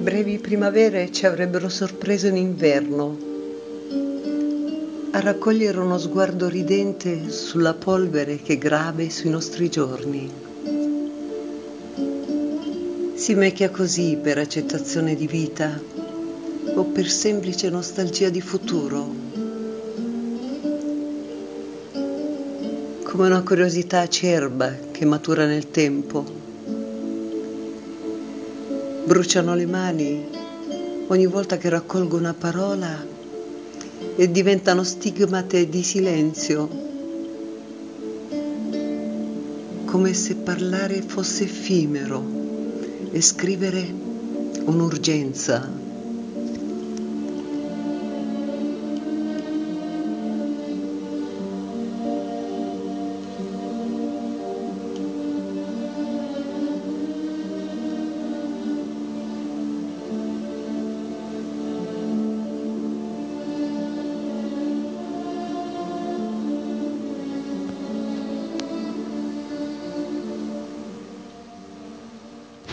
brevi primavere ci avrebbero sorpreso in inverno, a raccogliere uno sguardo ridente sulla polvere che grave sui nostri giorni. Si mecchia così per accettazione di vita o per semplice nostalgia di futuro, come una curiosità acerba che matura nel tempo bruciano le mani ogni volta che raccolgo una parola e diventano stigmate di silenzio, come se parlare fosse effimero e scrivere un'urgenza.